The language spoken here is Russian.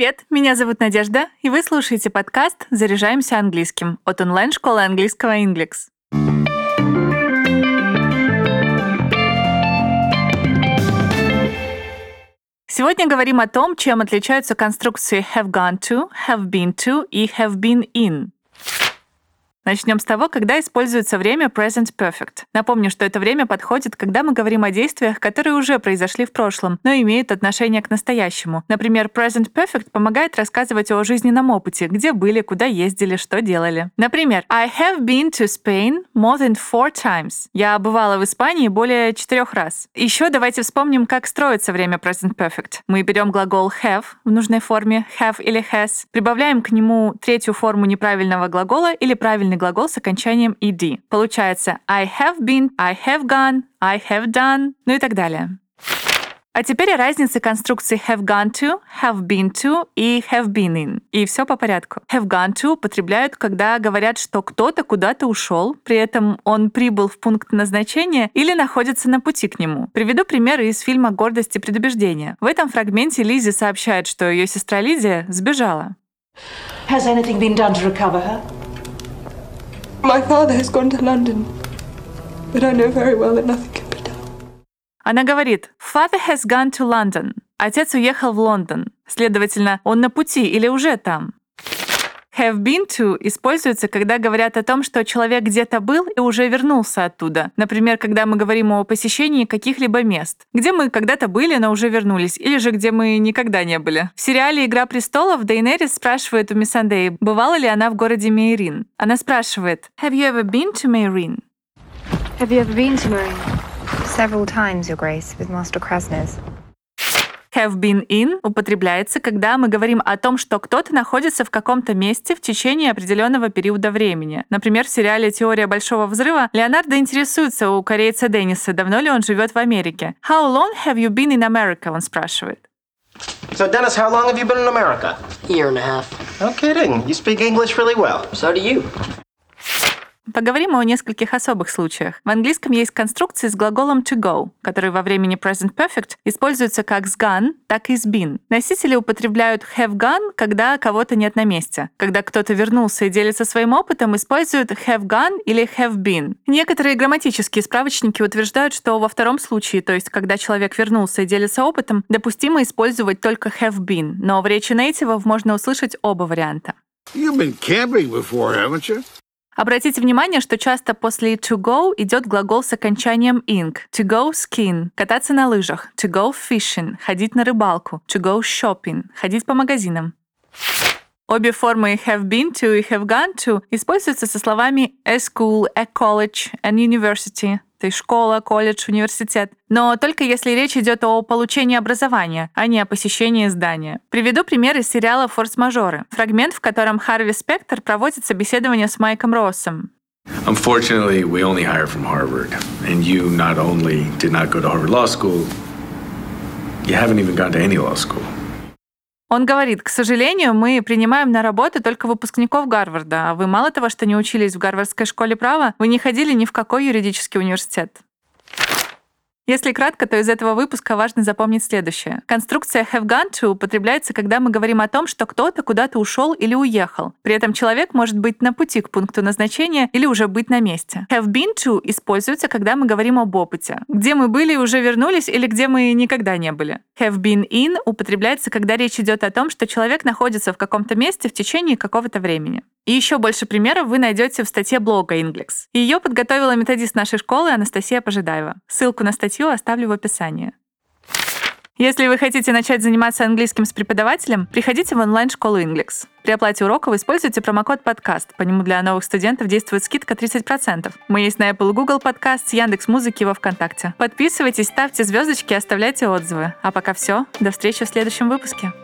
Привет, меня зовут Надежда, и вы слушаете подкаст «Заряжаемся английским» от онлайн-школы английского Inglix. Сегодня говорим о том, чем отличаются конструкции have gone to, have been to и have been in. Начнем с того, когда используется время present perfect. Напомню, что это время подходит, когда мы говорим о действиях, которые уже произошли в прошлом, но имеют отношение к настоящему. Например, present perfect помогает рассказывать о жизненном опыте, где были, куда ездили, что делали. Например, I have been to Spain more than four times. Я бывала в Испании более четырех раз. Еще давайте вспомним, как строится время present perfect. Мы берем глагол have в нужной форме, have или has, прибавляем к нему третью форму неправильного глагола или правильный правильный глагол с окончанием ed. Получается I have been, I have gone, I have done, ну и так далее. А теперь о разнице конструкций have gone to, have been to и have been in. И все по порядку. Have gone to употребляют, когда говорят, что кто-то куда-то ушел, при этом он прибыл в пункт назначения или находится на пути к нему. Приведу примеры из фильма «Гордость и предубеждение». В этом фрагменте Лизи сообщает, что ее сестра Лидия сбежала. Has anything been done to recover her? My father has gone to London, but I know very well that nothing can be done. Она говорит, father has gone to London. Отец уехал в Лондон. Следовательно, он на пути или уже там. Have been to используется, когда говорят о том, что человек где-то был и уже вернулся оттуда. Например, когда мы говорим о посещении каких-либо мест, где мы когда-то были, но уже вернулись, или же где мы никогда не были. В сериале «Игра престолов» Дейнерис спрашивает у Миссандеи, бывала ли она в городе Мейрин. Она спрашивает, Have you ever been to Meirin? Have you ever been to Meirin? Several times, Your Grace, with Master Krasnes. Have been in употребляется, когда мы говорим о том, что кто-то находится в каком-то месте в течение определенного периода времени. Например, в сериале «Теория большого взрыва» Леонардо интересуется у корейца Денниса, давно ли он живет в Америке. How long have you been in America? Он спрашивает. So, Dennis, how long have you been in America? Year and a half. No kidding. You speak English really well. So do you. Поговорим о нескольких особых случаях. В английском есть конструкции с глаголом to go, который во времени present perfect используется как с gone, так и с been. Носители употребляют have gone, когда кого-то нет на месте. Когда кто-то вернулся и делится своим опытом, используют have gone или have been. Некоторые грамматические справочники утверждают, что во втором случае, то есть когда человек вернулся и делится опытом, допустимо использовать только have been, но в речи нейтивов можно услышать оба варианта. You've been camping before, haven't you? Обратите внимание, что часто после to go идет глагол с окончанием ing. To go skin – кататься на лыжах. To go fishing – ходить на рыбалку. To go shopping – ходить по магазинам. Обе формы have been to и have gone to используются со словами a school, a college, an university, то есть школа, колледж, университет. Но только если речь идет о получении образования, а не о посещении здания. Приведу пример из сериала «Форс-мажоры». Фрагмент, в котором Харви Спектр проводит собеседование с Майком Россом. Unfortunately, we only hire from Harvard. And you not only did not go to Harvard Law School, you haven't even gone to any law school. Он говорит, к сожалению, мы принимаем на работу только выпускников Гарварда, а вы мало того, что не учились в Гарвардской школе права, вы не ходили ни в какой юридический университет. Если кратко, то из этого выпуска важно запомнить следующее. Конструкция have gone to употребляется, когда мы говорим о том, что кто-то куда-то ушел или уехал. При этом человек может быть на пути к пункту назначения или уже быть на месте. Have been to используется, когда мы говорим об опыте. Где мы были уже вернулись или где мы никогда не были. Have been in употребляется, когда речь идет о том, что человек находится в каком-то месте в течение какого-то времени. И еще больше примеров вы найдете в статье блога Inglix. Ее подготовила методист нашей школы Анастасия Пожидаева. Ссылку на статью оставлю в описании. Если вы хотите начать заниматься английским с преподавателем, приходите в онлайн-школу Inglix. При оплате уроков используйте промокод подкаст. По нему для новых студентов действует скидка 30%. Мы есть на Apple Google Podcast, Яндекс Музыки во Вконтакте. Подписывайтесь, ставьте звездочки оставляйте отзывы. А пока все. До встречи в следующем выпуске.